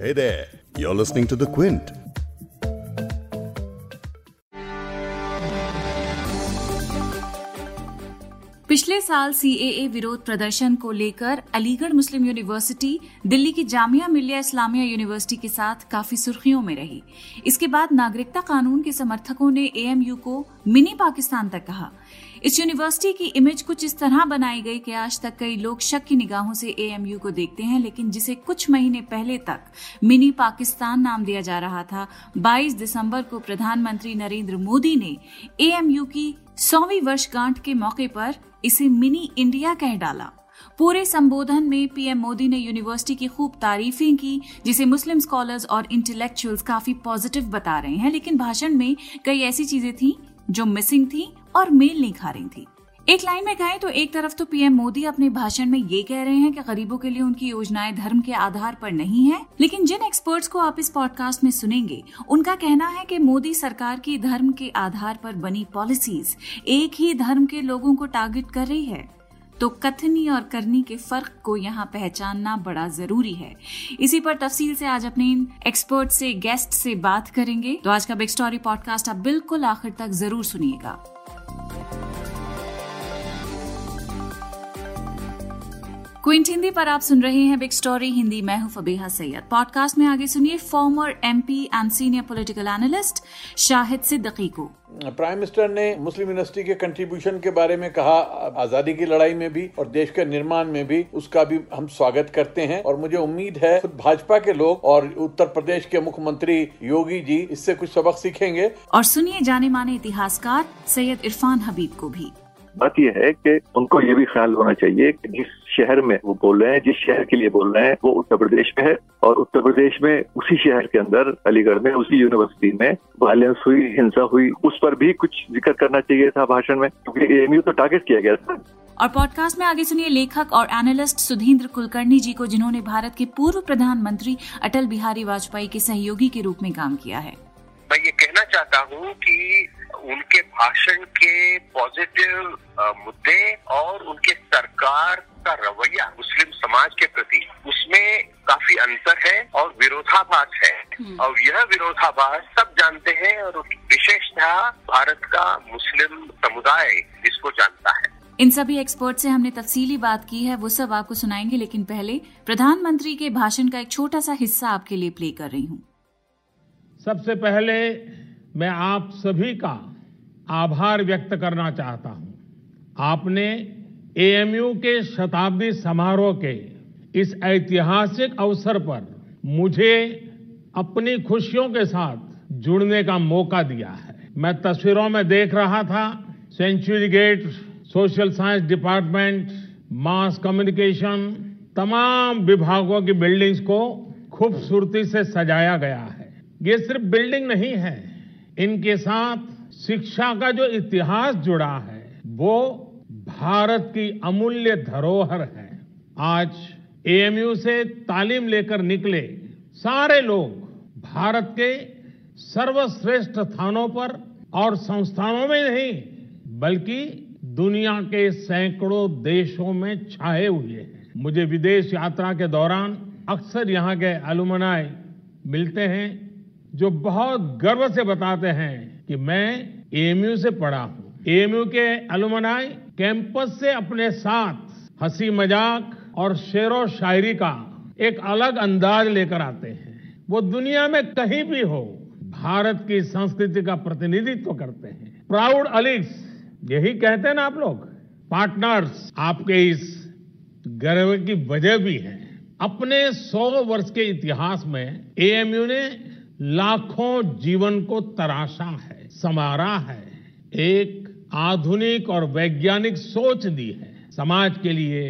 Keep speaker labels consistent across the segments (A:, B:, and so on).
A: Hey there, you're listening to The Quint.
B: पिछले साल CAA विरोध प्रदर्शन को लेकर अलीगढ़ मुस्लिम यूनिवर्सिटी दिल्ली की जामिया मिलिया इस्लामिया यूनिवर्सिटी के साथ काफ़ी सुर्खियों में रही इसके बाद नागरिकता कानून के समर्थकों ने एएमयू को मिनी पाकिस्तान तक कहा इस यूनिवर्सिटी की इमेज कुछ इस तरह बनाई गई कि आज तक कई लोग शक की निगाहों से एएमयू को देखते हैं, लेकिन जिसे कुछ महीने पहले तक मिनी पाकिस्तान नाम दिया जा रहा था 22 दिसंबर को प्रधानमंत्री नरेंद्र मोदी ने एएमयू की सौवीं वर्षगांठ के मौके पर इसे मिनी इंडिया कह डाला। पूरे संबोधन में पीएम मोदी ने यूनिवर्सिटी की खूब तारीफें की, जिसे मुस्लिम स्कॉलर्स और इंटेलेक्चुअल्स काफ़ी पॉजिटिव बता रहे हैं, लेकिन भाषण में कई ऐसी चीज़ें थी जो मिसिंग थी और मेल नहीं खा रही थी। एक लाइन में कहें तो एक तरफ़ तो पीएम मोदी अपने भाषण में ये कह रहे हैं कि गरीबों के लिए उनकी योजनाएँ धर्म के आधार पर नहीं है, लेकिन जिन एक्सपर्ट्स को आप इस पॉडकास्ट में सुनेंगे, उनका कहना है कि मोदी सरकार की धर्म के आधार पर बनी पॉलिसीज़ एक ही धर्म के लोगों को टारगेट कर रही है। तो कथनी और करनी के फ़र्क को यहाँ पहचानना बड़ा ज़रूरी है। इसी पर तफसील से आज अपने एक्सपर्ट से गेस्ट से बात करेंगे। तो आज का बिग स्टोरी पॉडकास्ट आप बिल्कुल आखिर तक ज़रूर सुनिएगा। क्विंट हिंदी पर आप सुन रहे हैं बिग स्टोरी हिंदी मैं हूँ फबीहा सैयद। पॉडकास्ट में आगे सुनिए former MP and senior political analyst Shahid Siddiqui को।
C: प्राइम मिनिस्टर ने मुस्लिम यूनिवर्सिटी के कंट्रीब्यूशन के बारे में कहा आज़ादी की लड़ाई में भी और देश के निर्माण में भी उसका भी हम स्वागत करते हैं और मुझे उम्मीद है खुद भाजपा के लोग और उत्तर प्रदेश के मुख्यमंत्री योगी जी इससे कुछ सबक सीखेंगे।
B: और सुनिए जाने माने इतिहासकार सैयद इरफान हबीब को भी।
D: बात यह है कि उनको ये भी ख्याल होना चाहिए कि जिस शहर में वो बोल रहे हैं जिस शहर के लिए बोल रहे हैं वो उत्तर प्रदेश में है और उत्तर प्रदेश में उसी शहर के अंदर अलीगढ़ में उसी यूनिवर्सिटी में वायलेंस हुई हिंसा हुई उस पर भी कुछ ज़िक्र करना चाहिए था भाषण में क्योंकि एएमयू तो टारगेट किया गया था।
B: और पॉडकास्ट में आगे सुनिए लेखक और एनालिस्ट सुधींद्र कुलकर्णी जी को जिन्होंने भारत के पूर्व प्रधानमंत्री अटल बिहारी वाजपेयी के सहयोगी के रूप में काम किया है।
E: मैं ये कहना चाहता हूँ कि उनके भाषण के पॉजिटिव मुद्दे और उनके सरकार का रवैया मुस्लिम समाज के प्रति उसमें काफ़ी अंतर है और विरोधाभास है। और यह विरोधाभास सब जानते हैं और विशेषतः भारत का मुस्लिम समुदाय इसको जानता है।
B: इन सभी एक्सपर्ट से हमने तफसीली बात की है वो सब आपको सुनाएँगे लेकिन पहले प्रधानमंत्री के भाषण का एक छोटा सा हिस्सा आपके लिए प्ले कर रही हूँ।
F: सबसे पहले मैं आप सभी का आभार व्यक्त करना चाहता हूँ। आपने एएमयू के शताब्दी समारोह के इस ऐतिहासिक अवसर पर मुझे अपनी खुशियों के साथ जुड़ने का मौका दिया है। मैं तस्वीरों में देख रहा था century gate social science department mass communication तमाम विभागों की बिल्डिंग्स को खूबसूरती से सजाया गया है। ये सिर्फ़ बिल्डिंग नहीं है, इनके साथ शिक्षा का जो इतिहास जुड़ा है, वो भारत की अमूल्य धरोहर है। आज एएमयू से तालीम लेकर निकले सारे लोग भारत के सर्वश्रेष्ठ स्थानों पर और संस्थानों में नहीं, बल्कि दुनिया के सैकड़ों देशों में छाए हुए हैं। मुझे विदेश यात्रा के दौरान अक्सर यहाँ के अलुमनाय मिलते हैं, जो बहुत गर्व से बताते हैं कि मैं एएमयू से पढ़ा हूँ। एएमयू के अलुमनाय कैंपस से अपने साथ हँसी मज़ाक और शेरो शायरी का एक अलग अंदाज लेकर आते हैं। वो दुनिया में कहीं भी हो, भारत की संस्कृति का प्रतिनिधित्व करते हैं। प्राउड अलिग्स यही कहते हैं ना आप लोग? पार्टनर्स आपके इस गर्व की वजह भी है। अपने सौ वर्ष के इतिहास में एएमयू ने लाखों जीवन को तराशा है। समारा है। एक आधुनिक और वैज्ञानिक सोच दी है। समाज के लिए,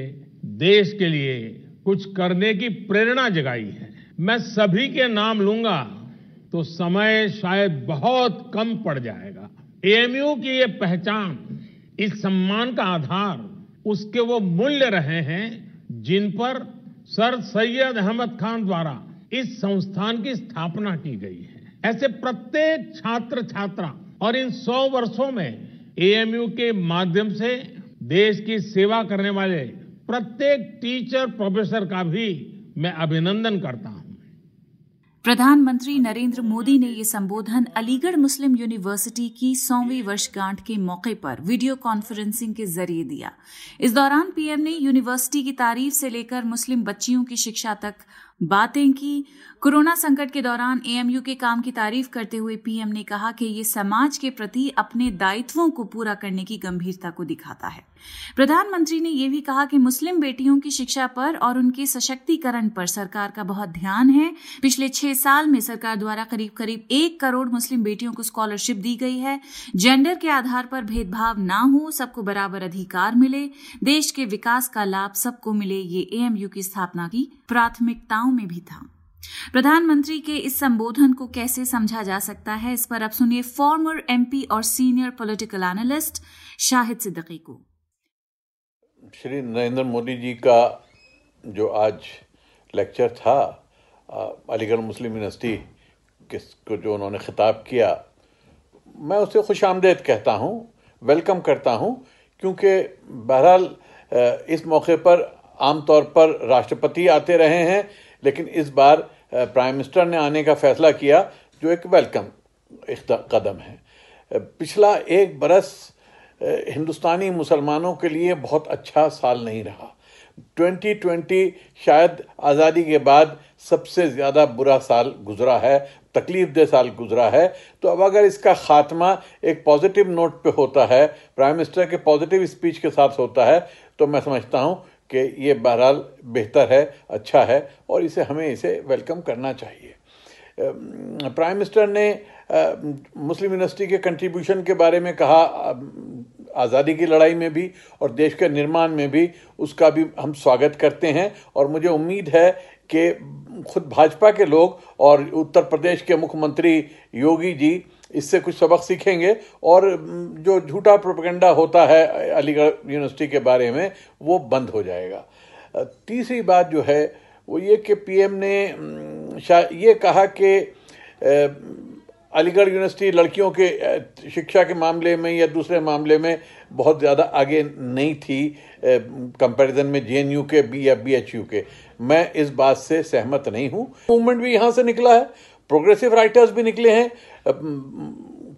F: देश के लिए कुछ करने की प्रेरणा जगाई है। मैं सभी के नाम लूँगा तो समय शायद बहुत कम पड़ जाएगा। एएमयू की ये पहचान, इस सम्मान का आधार, उसके वो मूल्य रहे हैं जिन पर सर सैयद अहमद खान द्वारा इस संस्थान की स्थापना की गई है। ऐसे प्रत्येक छात्र छात्रा और इन सौ वर्षों में एएमयू के माध्यम से देश की सेवा करने वाले प्रत्येक टीचर, प्रोफेसर का भी मैं अभिनंदन करता हूँ।
B: प्रधानमंत्री नरेंद्र मोदी ने ये संबोधन अलीगढ़ मुस्लिम यूनिवर्सिटी की सौवीं वर्षगांठ के मौके पर वीडियो कॉन्फ्रेंसिंग के ज़रिए दिया। इस दौरान पीएम ने यूनिवर्सिटी की तारीफ़ से लेकर मुस्लिम बच्चियों की शिक्षा तक बातें की। कोरोना संकट के दौरान एएमयू के काम की तारीफ़ करते हुए पीएम ने कहा कि ये समाज के प्रति अपने दायित्वों को पूरा करने की गंभीरता को दिखाता है। प्रधानमंत्री ने यह भी कहा कि मुस्लिम बेटियों की शिक्षा पर और उनके सशक्तिकरण पर सरकार का बहुत ध्यान है। पिछले छह साल में सरकार द्वारा करीब करीब एक करोड़ मुस्लिम बेटियों को स्कॉलरशिप दी गई है। जेंडर के आधार पर भेदभाव ना हो, सबको बराबर अधिकार मिले। देश के विकास का लाभ सबको मिले, ये एएमयू की स्थापना की प्राथमिकताओं में भी था। प्रधानमंत्री के इस संबोधन को कैसे समझा जा सकता है, इस पर अब सुनिए फॉर्मर एमपी और senior political analyst Shahid Siddiqui को।
C: श्री नरेंद्र मोदी जी का जो आज लेक्चर था अलीगढ़ मुस्लिम यूनिवर्सिटी को जो उन्होंने खिताब किया, मैं उसे खुश आमदेद कहता हूँ वेलकम करता हूँ, क्योंकि बहरहाल इस मौके पर आमतौर पर राष्ट्रपति आते रहे हैं लेकिन इस बार प्राइम मिनिस्टर ने आने का फैसला किया, जो एक वेलकम कदम है। पिछला एक बरस हिंदुस्तानी मुसलमानों के लिए बहुत अच्छा साल नहीं रहा। 2020 शायद आज़ादी के बाद सबसे ज़्यादा बुरा साल गुजरा है तकलीफ़ दे साल गुजरा है। तो अब अगर इसका खात्मा एक पॉजिटिव नोट पे होता है प्राइम मिनिस्टर के पॉजिटिव स्पीच के साथ होता है तो मैं समझता हूँ कि ये बहरहाल बेहतर है अच्छा है, और इसे हमें इसे वेलकम करना चाहिए। प्राइम मिनिस्टर ने मुस्लिम यूनिवर्सिटी के कंट्रीब्यूशन के बारे में कहा आज़ादी की लड़ाई में भी और देश के निर्माण में भी, उसका भी हम स्वागत करते हैं। और मुझे उम्मीद है कि खुद भाजपा के लोग और उत्तर प्रदेश के मुख्यमंत्री योगी जी इससे कुछ सबक सीखेंगे। और जो झूठा प्रोपेगेंडा होता है, अलीगढ़ यूनिवर्सिटी के बारे में, वो बंद हो जाएगा। तीसरी बात जो है, वो ये कि पीएम ने ये कहा कि अलीगढ़ यूनिवर्सिटी लड़कियों के शिक्षा के मामले में या दूसरे मामले में बहुत ज़्यादा आगे नहीं थी कंपैरिजन में जेएनयू के बी या बीएचयू के। मैं इस बात से सहमत नहीं हूँ। मूवमेंट भी यहाँ से निकला है। प्रोग्रेसिव राइटर्स भी निकले हैं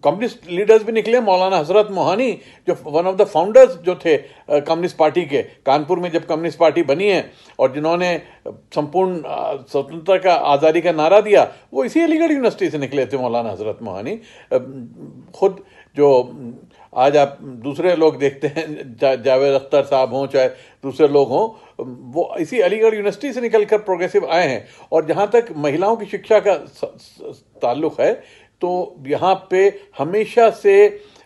C: कम्युनिस्ट लीडर्स भी निकले मौलाना हज़रत मोहानी जो वन ऑफ़ द फाउंडर्स जो थे कम्युनिस्ट पार्टी के कानपुर में जब कम्युनिस्ट पार्टी बनी है और जिन्होंने संपूर्ण स्वतंत्रता का आज़ादी का नारा दिया वो इसी अलीगढ़ यूनिवर्सिटी से निकले थे मौलाना हज़रत मोहानी। खुद जो आज आप दूसरे लोग देखते हैं जा, जावेद अख्तर साहब हों चाहे दूसरे लोग हों वो इसी अलीगढ़ यूनिवर्सिटी से निकलकर प्रोग्रेसिव आए हैं और जहाँ तक महिलाओं की शिक्षा का ताल्लुक है तो यहाँ पे हमेशा से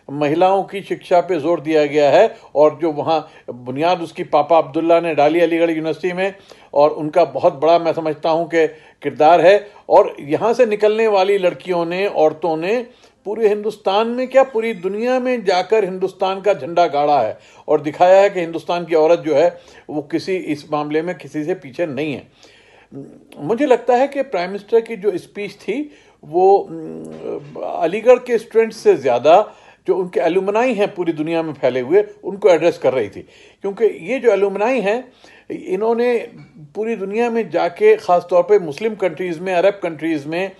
C: महिलाओं की शिक्षा पे ज़ोर दिया गया है और जो वहाँ बुनियाद उसकी पापा अब्दुल्ला ने डाली अलीगढ़ यूनिवर्सिटी में, और उनका बहुत बड़ा मैं समझता हूँ कि किरदार है। और यहाँ से निकलने वाली लड़कियों ने, औरतों ने पूरे हिंदुस्तान में क्या पूरी दुनिया में जाकर हिंदुस्तान का झंडा गाड़ा है और दिखाया है कि हिंदुस्तान की औरत जो है वो किसी इस मामले में किसी से पीछे नहीं है। मुझे लगता है कि प्राइम मिनिस्टर की जो स्पीच थी, वो अलीगढ़ के स्टूडेंट्स से ज़्यादा जो उनके एलुमनाई हैं पूरी दुनिया में फैले हुए, उनको एड्रेस कर रही थी। क्योंकि ये जो एलुमनाई हैं, इन्होंने पूरी दुनिया में जाके ख़ास तौर पे मुस्लिम कंट्रीज़ में अरब कंट्रीज़ में,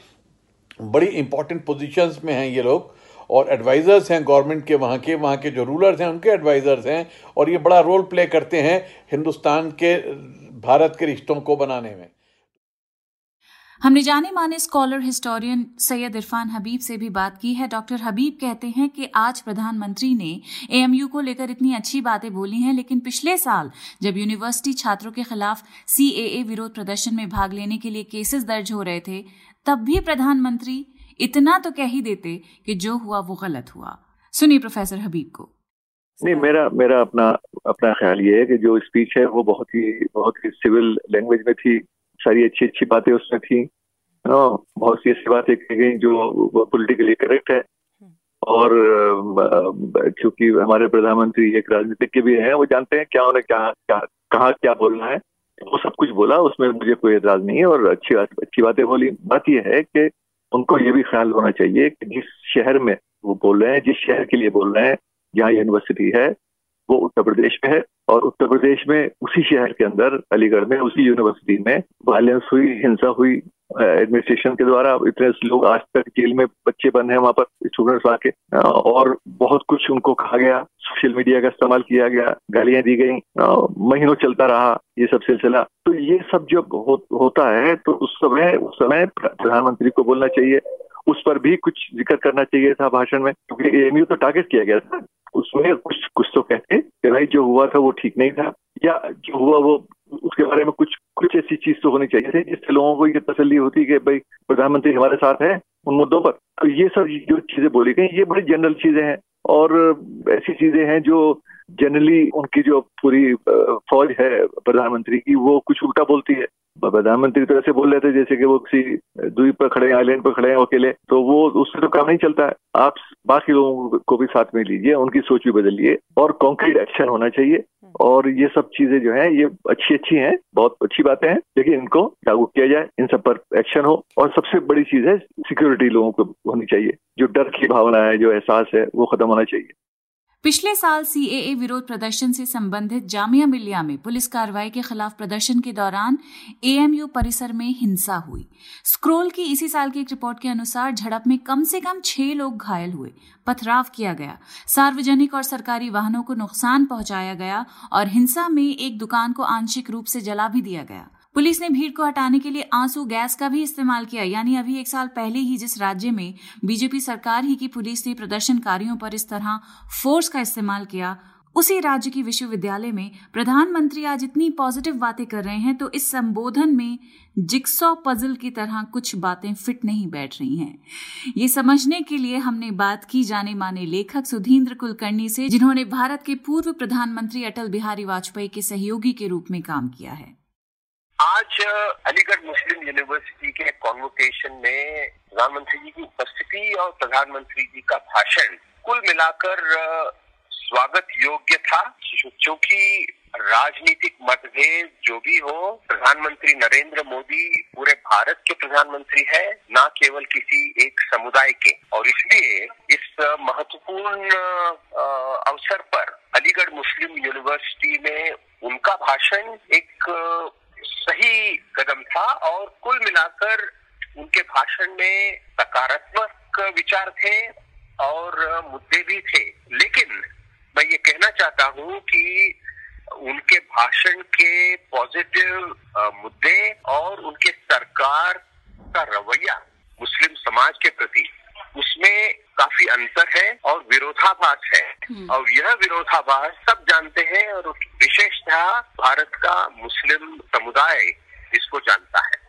C: बड़ी इंपॉर्टेंट पोजीशंस में हैं ये लोग। और एडवाइज़र्स हैं गवर्नमेंट के वहाँ के वहाँ के जो रूलर्स हैं, उनके एडवाइज़र्स हैं। और ये बड़ा रोल प्ले करते हैं हिंदुस्तान के, भारत के रिश्तों को बनाने में।
B: हमने जाने माने स्कॉलर हिस्टोरियन सैयद इरफान हबीब से भी बात की है। डॉक्टर हबीब कहते हैं कि आज प्रधानमंत्री ने एएमयू को लेकर इतनी अच्छी बातें बोली हैं, लेकिन पिछले साल जब यूनिवर्सिटी छात्रों के खिलाफ सीएए विरोध प्रदर्शन में भाग लेने के लिए केसेस दर्ज हो रहे थे, तब भी प्रधानमंत्री इतना तो कह ही देते कि जो हुआ वो गलत हुआ। सुनिए प्रोफेसर हबीब को।
D: नहीं, मेरा मेरा अपना अपना ख्याल ये है कि जो स्पीच है वो बहुत ही बहुत ही सिविल लैंग्वेज में थी। सारी अच्छी अच्छी बातें उसमें थी। बहुत सी ऐसी बातें कही गई जो पोलिटिकली करेक्ट है। और चूँकि हमारे प्रधानमंत्री एक राजनीतिज्ञ भी हैं वो जानते हैं क्या उन्हें क्या क्या कहा क्या बोलना है। वो सब कुछ बोला उसमें मुझे कोई एतराज़ नहीं है और अच्छी बात अच्छी बातें बोली। बात यह है कि उनको ये भी ख्याल होना चाहिए कि जिस शहर में वो बोल रहे हैं जिस शहर के लिए बोल रहे हैं जहाँ यूनिवर्सिटी है वो उत्तर प्रदेश में है और उत्तर प्रदेश में उसी शहर के अंदर अलीगढ़ में उसी यूनिवर्सिटी में वायलेंस हुई हिंसा हुई एडमिनिस्ट्रेशन के द्वारा इतने लोग आज तक जेल में बच्चे बंद हैं वहाँ पर स्टूडेंट्स आके और बहुत कुछ उनको कहा गया सोशल मीडिया का इस्तेमाल किया गया गालियाँ दी गई महीनों चलता रहा ये सब सिलसिला। तो ये सब जब हो, होता है तो उस समय उस समय प्रधानमंत्री को बोलना चाहिए उस पर भी कुछ ज़िक्र करना चाहिए था भाषण में, क्योंकि एएमयू तो टारगेट किया गया था। उसमें कुछ कुछ तो कहते कि भाई जो हुआ था वो ठीक नहीं था, या जो हुआ वो, उसके बारे में कुछ कुछ ऐसी चीज़ तो होनी चाहिए थी जिससे लोगों को ये तसली होती कि भाई प्रधानमंत्री हमारे साथ है उन मुद्दों पर। तो ये सब जो चीज़ें बोली गई, ये बड़ी जनरल चीज़ें हैं और ऐसी चीज़ें हैं जो जनरली उनकी जो पूरी फौज है प्रधानमंत्री की, वो कुछ उल्टा बोलती है। प्रधानमंत्री तो ऐसे बोल रहे थे जैसे कि वो किसी द्वीप पर खड़े आइलैंड पर खड़े हैं अकेले। तो वो उससे तो काम नहीं चलता। है आप बाकी लोगों को भी साथ में लीजिए उनकी सोच भी बदलिए और कॉन्क्रीट एक्शन होना चाहिए। और ये सब चीज़ें जो है ये अच्छी अच्छी हैं बहुत अच्छी बातें हैं। लेकिन इनको लागू किया जाए इन सब पर एक्शन हो। और सबसे बड़ी चीज़ है सिक्योरिटी लोगों को होनी चाहिए। जो डर की भावना है जो एहसास है वो खत्म होना चाहिए।
B: पिछले साल सीएए विरोध प्रदर्शन से संबंधित जामिया मिलिया में पुलिस कार्रवाई के खिलाफ प्रदर्शन के दौरान एएमयू परिसर में हिंसा हुई। स्क्रोल की इसी साल की एक रिपोर्ट के अनुसार झड़प में कम से कम छह लोग घायल हुए। पथराव किया गया। सार्वजनिक और सरकारी वाहनों को नुकसान पहुँचाया गया और हिंसा में एक दुकान को आंशिक रूप से जला भी दिया गया। पुलिस ने भीड़ को हटाने के लिए आँसू गैस का भी इस्तेमाल किया। यानी अभी एक साल पहले ही जिस राज्य में बीजेपी सरकार ही की पुलिस ने प्रदर्शनकारियों पर इस तरह फोर्स का इस्तेमाल किया, उसी राज्य की विश्वविद्यालय में प्रधानमंत्री आज इतनी पॉजिटिव बातें कर रहे हैं तो इस संबोधन में जिक्सॉ पजल की तरह कुछ बातें फिट नहीं बैठ रही हैं। ये समझने के लिए हमने बात की जाने माने लेखक सुधींद्र कुलकर्णी से, जिन्होंने भारत के पूर्व प्रधानमंत्री अटल बिहारी वाजपेयी के सहयोगी के रूप में काम किया है।
E: आज अलीगढ़ मुस्लिम यूनिवर्सिटी के कॉन्वोकेशन में प्रधानमंत्री जी की उपस्थिति और प्रधानमंत्री जी का भाषण कुल मिलाकर स्वागत योग्य था। क्योंकि राजनीतिक मतभेद जो भी हो, प्रधानमंत्री नरेंद्र मोदी पूरे भारत के प्रधानमंत्री है, न केवल किसी एक समुदाय के। और इसलिए इस महत्वपूर्ण अवसर पर अलीगढ़ मुस्लिम यूनिवर्सिटी में उनका भाषण एक सही कदम था और कुल मिलाकर उनके भाषण में सकारात्मक विचार थे और मुद्दे भी थे। लेकिन मैं ये कहना चाहता हूँ कि उनके भाषण के पॉजिटिव मुद्दे और उनके सरकार का रवैया मुस्लिम समाज के प्रति, उसमें काफ़ी अंतर है और विरोधाभास है। हम्म। और यह विरोधाभास सब जानते हैं और विशेषतः भारत का मुस्लिम समुदाय इसको जानता है।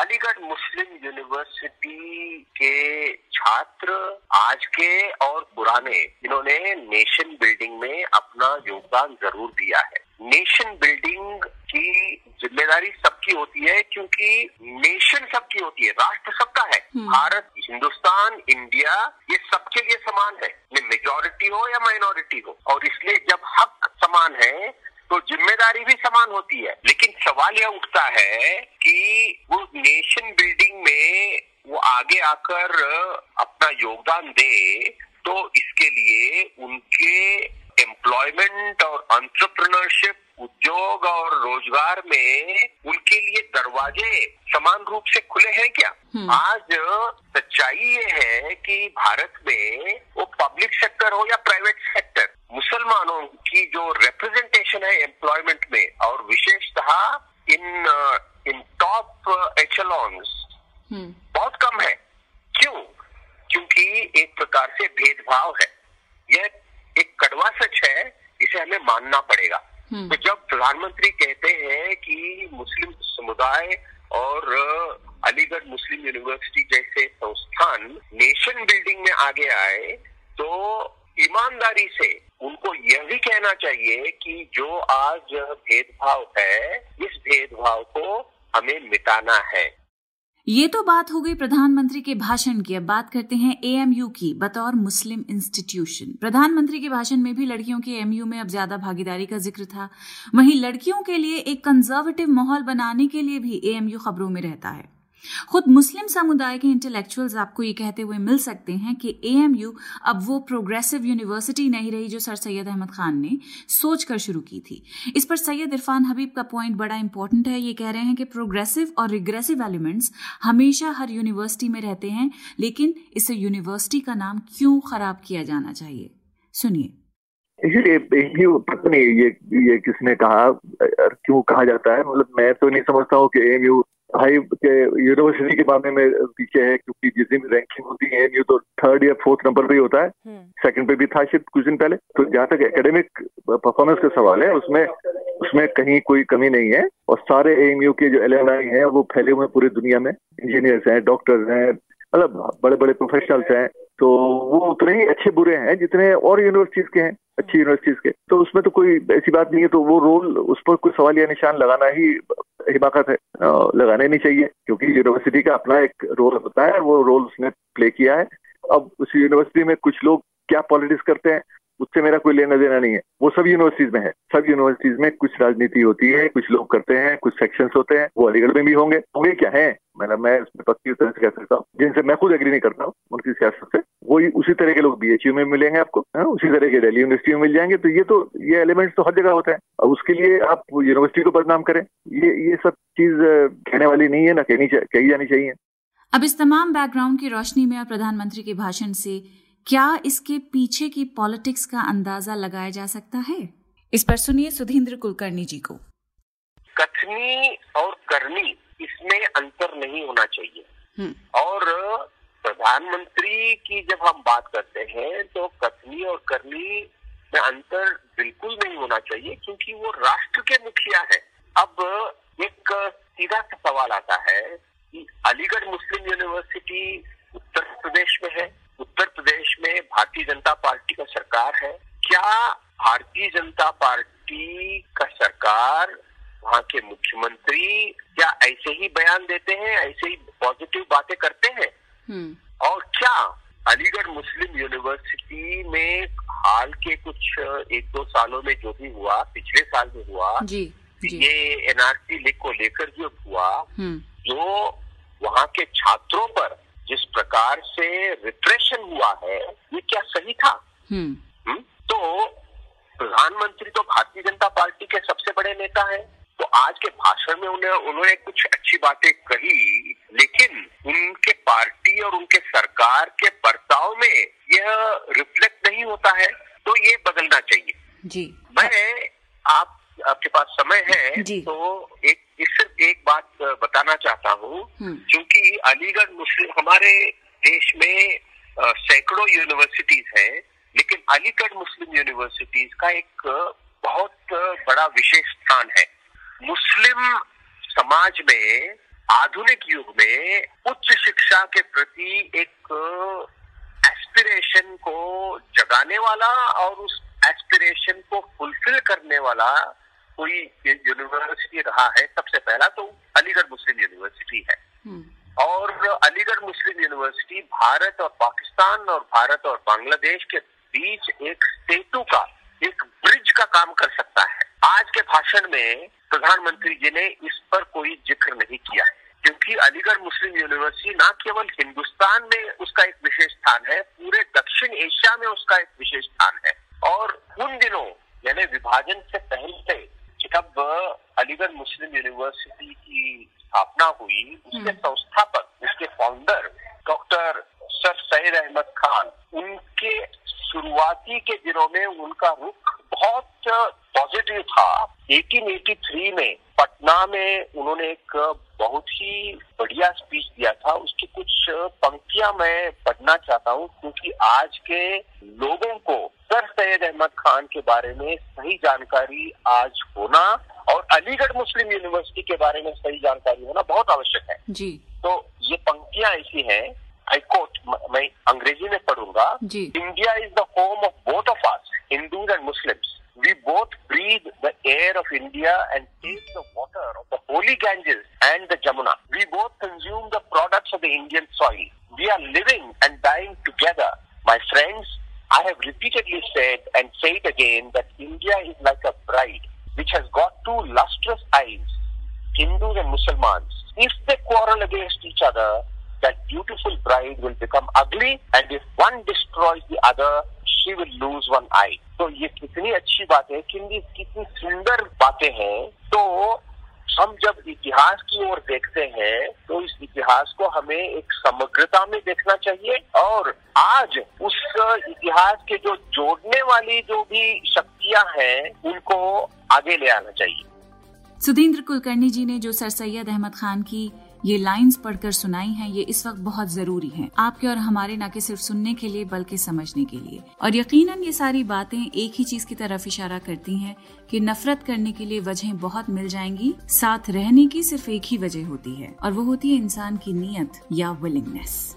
E: अलीगढ़ मुस्लिम यूनिवर्सिटी के छात्र आज के और पुराने इन्होंने नेशन बिल्डिंग में अपना योगदान ज़रूर दिया है। नेशन बिल्डिंग की ज़िम्मेदारी सबकी होती है क्योंकि नेशन सबकी होती है राष्ट्र सबका है। हम्म। भारत हिंदुस्तान इंडिया ये सबके लिए समान है। मेजोरिटी हो या माइनॉरिटी हो। और इसलिए जब हक समान है तो ज़िम्मेदारी भी समान होती है। लेकिन सवाल यह उठता है कि वो नेशन बिल्डिंग में वो आगे आकर अपना योगदान दे तो इसके लिए उनके एम्प्लॉयमेंट और अंतरप्रनरशिप उद्योग और रोज़गार में उनके लिए दरवाजे समान रूप से खुले हैं क्या? हम्म। आज सच्चाई ये है कि भारत में वो पब्लिक सेक्टर हो या प्राइवेट सेक्टर मुसलमानों की जो रिप्रेजेंटेशन है एम्प्लॉयमेंट में और विशेषतः इन इन टॉप एचलॉन्स बहुत कम है। क्यों? क्योंकि एक प्रकार से भेदभाव है। यह कड़वा सच है इसे हमें मानना पड़ेगा हम्म। तो जब प्रधानमंत्री कहते हैं कि मुस्लिम समुदाय और अलीगढ़ मुस्लिम यूनिवर्सिटी जैसे संस्थान नेशन बिल्डिंग में आगे आए तो ईमानदारी से उनको यह भी कहना चाहिए कि जो आज भेदभाव है इस भेदभाव को हमें मिटाना है
B: ये तो बात हो गई प्रधानमंत्री के भाषण की। अब बात करते हैं एएमयू की, बतौर मुस्लिम इंस्टीट्यूशन प्रधानमंत्री के भाषण में भी लड़कियों के एएमयू में अब ज़्यादा भागीदारी का ज़िक्र था। वहीं लड़कियों के लिए एक कंजर्वेटिव माहौल बनाने के लिए भी एएमयू खबरों में रहता है। खुद मुस्लिम समुदाय के इंटेलेक्चुअल्स आपको ये कहते हुए मिल सकते हैं कि एएमयू अब वो प्रोग्रेसिव यूनिवर्सिटी नहीं रही जो सर सैयद अहमद खान ने सोच कर शुरू की थी। इस पर सैयद इरफान हबीब का पॉइंट बड़ा इंपॉर्टेंट है। ये कह रहे हैं कि प्रोग्रेसिव और रिग्रेसिव एलिमेंट्स हमेशा हर यूनिवर्सिटी में रहते हैं, लेकिन इसे यूनिवर्सिटी का नाम क्यों खराब किया जाना चाहिए? सुनिए।
D: इसीलिए पता नहीं, ये ये किसने कहा क्यों कहा जाता है? मतलब मैं तो नहीं समझता हूँ कि एम यू भाई के यूनिवर्सिटी के मामले में पीछे है क्योंकि जिस दिन रैंकिंग होती है एम यू तो थर्ड या फोर्थ नंबर पे ही होता है। सेकंड हम्म। पे भी था शायद कुछ दिन पहले। तो जहाँ तक एकेडमिक परफॉर्मेंस का सवाल है उसमें उसमें कहीं कोई कमी नहीं है। और सारे एएमयू के जो एल हैं वो फैले हुए पूरी दुनिया में। इंजीनियर्स हैं डॉक्टर्स हैं मतलब बड़े बड़े प्रोफेशनल्स हैं। तो वो उतने ही अच्छे बुरे हैं जितने और यूनिवर्सिटीज के हैं अच्छी यूनिवर्सिटीज के। तो उसमें तो कोई ऐसी बात नहीं है तो वो रोल उस पर कोई सवाल या निशान लगाना ही हिमाकत है लगाने नहीं चाहिए, क्योंकि यूनिवर्सिटी का अपना एक रोल होता है, वो रोल उसने प्ले किया है। अब उस यूनिवर्सिटी में कुछ लोग क्या पॉलिटिक्स करते हैं, उससे मेरा कोई लेना देना नहीं है। वो सब यूनिवर्सिटीज में है। सब यूनिवर्सिटीज में कुछ राजनीति होती है, कुछ लोग करते हैं, कुछ सेक्शंस होते हैं, वो अलीगढ़ में भी होंगे। होंगे क्या? है। मतलब मैं इसमें पक्की तरह से कह सकता हूँ। जिनसे मैं खुद एग्री नहीं करता हूँ, उनकी सियासत से। वही उसी तरह के लोग बीएचयू में मिलेंगे आपको है? उसी तरह के दिल्ली यूनिवर्सिटी में मिल जाएँगे। तो ये तो ये एलिमेंट्स तो हर जगह होते हैं। अब उसके लिए आप यूनिवर्सिटी को बदनाम करें। ये ये सब चीज़ कहने वाली नहीं है ना कहनी कही जानी चाहिए।
B: अब इस तमाम बैकग्राउंड की रोशनी में और प्रधानमंत्री के भाषण से क्या इसके पीछे की पॉलिटिक्स का अंदाज़ा लगाया जा सकता है? इस पर सुनिए सुधींद्र कुलकर्णी जी को।
E: कथनी और करनी इसमें अंतर नहीं होना चाहिए। हम्म। और प्रधानमंत्री की जब हम बात करते हैं तो कथनी और करनी में अंतर बिल्कुल नहीं होना चाहिए, क्योंकि वो राष्ट्र के मुखिया है। अब एक सीधा सा सवाल आता है कि अलीगढ़ मुस्लिम यूनिवर्सिटी उत्तर प्रदेश में है। उत्तर प्रदेश में भारतीय जनता पार्टी का सरकार है। क्या भारतीय जनता पार्टी का सरकार वहाँ के मुख्यमंत्री क्या ऐसे ही बयान देते हैं, ऐसे ही पॉजिटिव बातें करते हैं। और क्या अलीगढ़ मुस्लिम यूनिवर्सिटी में हाल के कुछ एक दो सालों में जो भी हुआ पिछले साल में हुआ जी, जी. ये एनआरसी लिख को लेकर जो हुआ हम्म। जो वहाँ के छात्रों पर जिस प्रकार से रिप्रेशन हुआ है ये क्या सही था हुँ? हम्म। हम्म? तो प्रधानमंत्री तो भारतीय जनता पार्टी के सबसे बड़े नेता हैं तो आज के भाषण में उन्हें उन्होंने कुछ अच्छी बातें कही लेकिन उनके पार्टी और उनके सरकार के बर्ताव में यह रिफ्लेक्ट नहीं होता है तो ये बदलना चाहिए।
B: जी।
E: मैं आप आपके पास समय है तो एक सिर्फ़ एक बात बताना चाहता हूँ हम्म। क्योंकि अलीगढ़ मुस्लिम हमारे देश में सैकड़ों यूनिवर्सिटीज हैं लेकिन अलीगढ़ मुस्लिम यूनिवर्सिटीज का एक बहुत बड़ा विशेष स्थान है। मुस्लिम समाज में आधुनिक युग में उच्च शिक्षा के प्रति एक एस्पिरेशन को जगाने वाला और उस एस्पिरेशन को फुलफिल करने वाला कोई यूनिवर्सिटी रहा है। सबसे पहला तो अलीगढ़ मुस्लिम यूनिवर्सिटी है। हम्म। और अलीगढ़ मुस्लिम यूनिवर्सिटी भारत और पाकिस्तान और भारत और बांग्लादेश के बीच एक सेतु का एक ब्रिज का काम कर सकता है। आज के भाषण में प्रधानमंत्री जी ने इस पर कोई ज़िक्र नहीं किया क्योंकि अलीगढ़ मुस्लिम यूनिवर्सिटी न केवल हिंदुस्तान में उसका एक विशेष स्थान है पूरे दक्षिण एशिया में उसका एक विशेष स्थान है और उन दिनों यानी विभाजन से पहले जब अलीगढ़ मुस्लिम यूनिवर्सिटी की स्थापना हुई उसके हम्म। संस्थापक उसके founder doctor sir Syed Ahmad Khan उनके शुरुआती के दिनों में उनका रुख बहुत पॉजिटिव था। 1883 में पटना में उन्होंने एक बहुत ही बढ़िया स्पीच दिया था। उसकी कुछ पंक्तियाँ मैं पढ़ना चाहता हूँ क्योंकि आज के लोगों को सर सैयद अहमद खान के बारे में सही जानकारी आज होना और अलीगढ़ मुस्लिम यूनिवर्सिटी के बारे में सही जानकारी होना बहुत आवश्यक है।
B: जी।
E: तो ये पंक्तियाँ ऐसी हैं। आई कोट मैं अंग्रेज़ी में पढ़ूँगा। India is the home of both of us Hindus and Muslims we both breathe the air of India and taste the water of the holy Ganges and the Jamuna. We both consume the products of the Indian soil. We are living and dying together. My friends, I have repeatedly said and say it again that India is like a bride which has got two lustrous eyes, Hindus and Muslims, If they quarrel against each other, that beautiful bride will become ugly, and if one destroys the other, she will lose one eye. तो ये कितनी अच्छी बात है कितनी कितनी सुंदर बातें हैं। तो हम जब इतिहास की ओर देखते हैं तो इस इतिहास को हमें एक समग्रता में देखना चाहिए और आज उस इतिहास के जो जोड़ने वाली जो भी शक्तियाँ हैं, उनको आगे ले आना चाहिए।
B: सुधींद्र कुलकर्णी जी ने जो सर सैयद अहमद खान की ये लाइंस पढ़कर सुनाई हैं, ये इस वक्त बहुत ज़रूरी हैं, आपके और हमारे न कि सिर्फ़ सुनने के लिए, बल्कि समझने के लिए। और यकीनन ये सारी बातें एक ही चीज़ की तरफ़ इशारा करती हैं कि नफरत करने के लिए वजह बहुत मिल जाएँगी, साथ रहने की सिर्फ़ एक ही वजह होती है, और वो होती है इंसान की नीयत या विलिंगनेस